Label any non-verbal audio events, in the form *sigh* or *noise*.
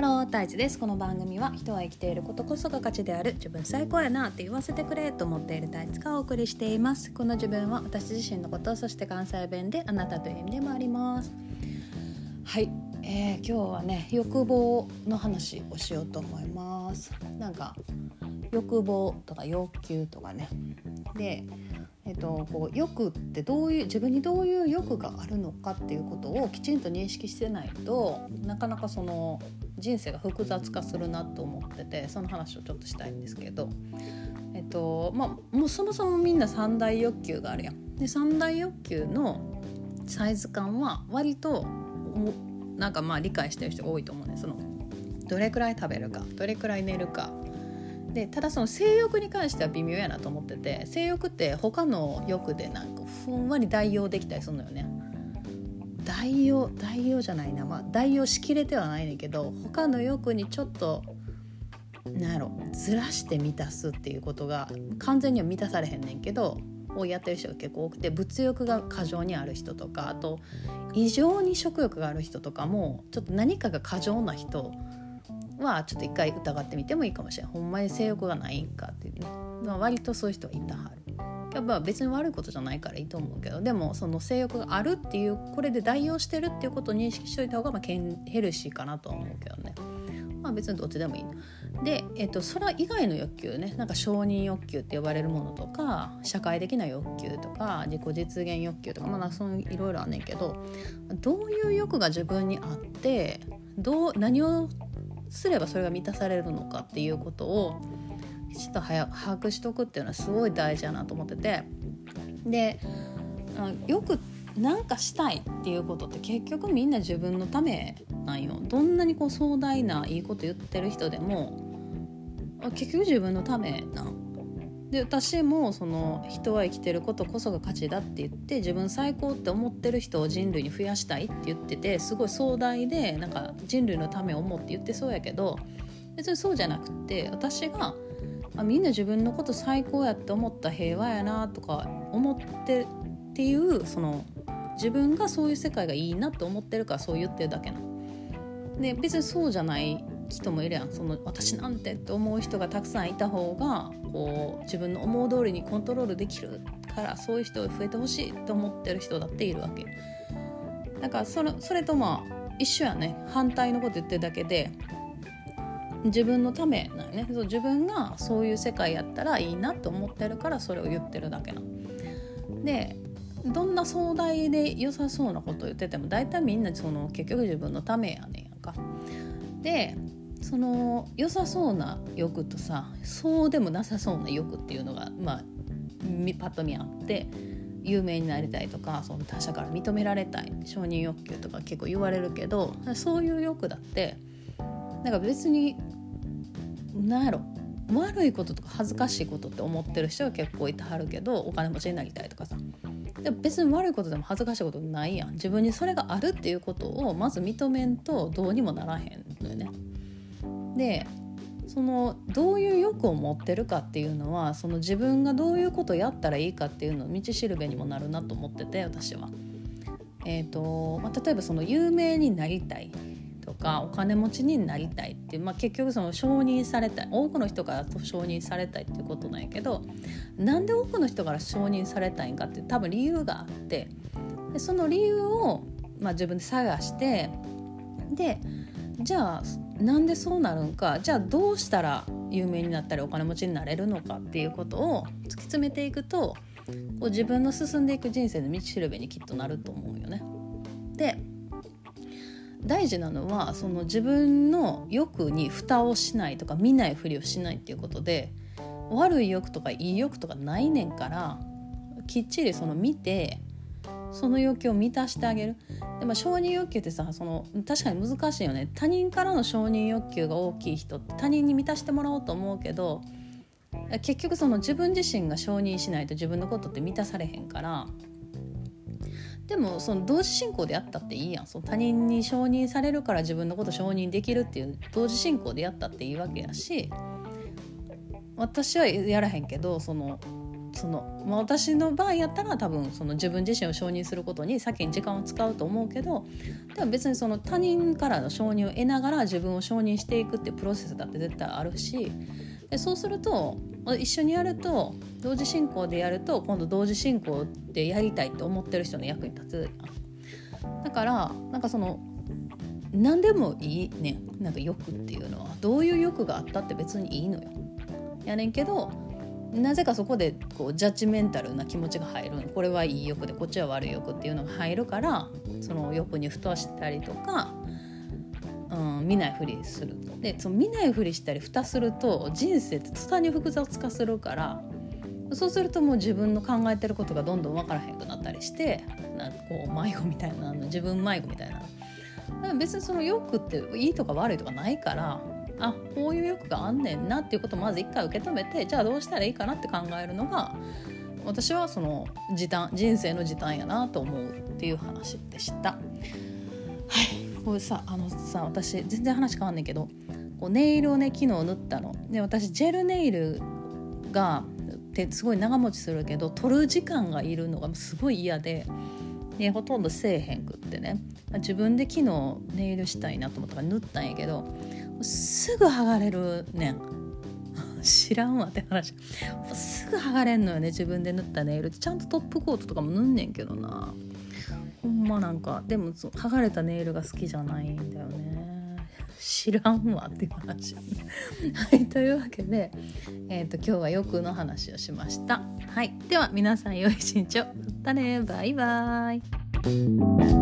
ハロー太一です。この番組は人は生きていることこそが価値である自分最高やなって言わせてくれと思っている太一がお送りしています。この自分は私自身のことそして関西弁であなたという意味でもあります。はい、えー、今日はね欲望の話をしようと思います。なんか欲望とか欲求とかね。でえっと、こう欲ってどういう自分にどういう欲があるのかっていうことをきちんと認識してないとなかなかその人生が複雑化するなと思っててその話をちょっとしたいんですけど、えっとまあ、もうそもそもみんな三大欲求があるやん。で三大欲求のサイズ感は割となんかまあ理解してる人多いと思うね。そのどれくらい食べるかどれくらい寝るか。でただその性欲に関しては微妙やなと思ってて性欲って他の欲でなんかふんわり代用できたりするのよね。代用代用じゃないな。まあ代用しきれてはないねんけど他の欲にちょっとなんやろずらして満たすっていうことが完全には満たされへんねんけどをやってる人が結構多くて物欲が過剰にある人とかあと異常に食欲がある人とかもちょっと何かが過剰な人はちょっと一回疑ってみてもいいかもしれないほんまに性欲がないんかっていうね、まあ、割とそういう人はいたはる。やっぱ別に悪いことじゃないからいいと思うけどでもその性欲があるっていうこれで代用してるっていうことを認識しといた方がまあヘルシーかなとは思うけどね。まあ別にどっちでもいい。で、えっと、それ以外の欲求ね。なんか承認欲求って呼ばれるものとか社会的な欲求とか自己実現欲求とかまあそういろいろあんねんけどどういう欲が自分にあってどう何をすればそれが満たされるのかっていうことをきちっと早把握しとくっていうのはすごい大事だなと思ってて。でよくなんかしたいっていうことって結局みんな自分のためなんよ。どんなにこう壮大ないいこと言ってる人でも結局自分のためなん。で私もその人は生きてることこそが価値だって言って自分最高って思ってる人を人類に増やしたいって言っててすごい壮大でなんか人類のためを思って言ってそうやけど別にそうじゃなくて私があみんな自分のこと最高やって思った平和やなとか思ってっていうその自分がそういう世界がいいなって思ってるからそう言ってるだけなで別にそうじゃない人もいるやん。その私なんてって思う人がたくさんいた方がこう自分の思う通りにコントロールできるからそういう人増えてほしいと思ってる人だっているわけ。だからそれそれとまあ一緒やね。反対のこと言ってるだけで自分のためなんよねそう自分がそういう世界やったらいいなと思ってるからそれを言ってるだけなでどんな壮大で良さそうなこと言ってても大体みんなその結局自分のためやねんやんか。でその良さそうな欲とさそうでもなさそうな欲っていうのがまあパッと見あって有名になりたいとかその他者から認められたい承認欲求とか結構言われるけどそういう欲だってなんか別に何やろ。悪いこととか恥ずかしいことって思ってる人が結構いてはるけどお金持ちになりたいとかさ。でも別に悪いことでも恥ずかしいことないやん。自分にそれがあるっていうことをまず認めんとどうにもならへんのよね。でそのどういう欲を持ってるかっていうのはその自分がどういうことをやったらいいかっていうの道しるべにもなるなと思ってて私は。えーとまあ、例えばその有名になりたい。とかお金持ちになりたいっていう、まあ、結局その承認されたい多くの人から承認されたいっていうことなんやけどなんで多くの人から承認されたいんかって多分理由があってでその理由を、まあ、自分で探してでじゃあなんでそうなるんかじゃあどうしたら有名になったりお金持ちになれるのかっていうことを突き詰めていくとこう自分の進んでいく人生の道しるべにきっとなると思うよね。で大事なのはその自分の欲に蓋をしないとか見ないふりをしないっていうことで悪い欲とかいい欲とかないねんからきっちりその見てその欲求を満たしてあげる。でも承認欲求ってさその確かに難しいよね。他人からの承認欲求が大きい人って他人に満たしてもらおうと思うけど結局その自分自身が承認しないと自分のことって満たされへんからでもその同時進行でやったっていいやん。その他人に承認されるから自分のこと承認できるっていう同時進行でやったっていいわけやし私はやらへんけどそのその、ま、私の場合やったら多分その自分自身を承認することに先に時間を使うと思うけどでも別にその他人からの承認を得ながら自分を承認していくっていうプロセスだって絶対あるしでそうすると一緒にやると同時進行でやると今度同時進行でやりたいって思ってる人の役に立つだからなんかその何でもいいね。なんか欲っていうのは。どういう欲があったって別にいいのよ。やねんけどなぜかそこでこうジャッジメンタルな気持ちが入るこれはいい欲でこっちは悪い欲っていうのが入るからその欲にふとしたりとか、うん、見ないふりするでその見ないふりしたり蓋すると人生って途端に複雑化するからそうするともう自分の考えてることがどんどん分からへんくなったりしてなんかこう迷子みたいな自分迷子みたいな別にその欲っていいとか悪いとかないからあこういう欲があんねんなっていうことをまず一回受け止めてじゃあどうしたらいいかなって考えるのが私はその時短人生の時短やなと思うっていう話でした。これさあのさ私全然話変わんねんけどこうネイルをね昨日塗ったの。で私ジェルネイルがってすごい長持ちするけど取る時間がいるのがすごい嫌で。でほとんどせえへんくってね自分で昨日ネイルしたいなと思ったから塗ったんやけどすぐ剥がれるねん *laughs* 知らんわって話すぐ剥がれんのよね自分で塗ったネイルちゃんとトップコートとかも塗んねんけどなほんま。なんかでも剥がれたネイルが好きじゃないんだよね。知らんわっていう話はいというわけで、えーと、今日は欲の話をしました。はいでは皆さん良い一日を。またね。バイバーイ。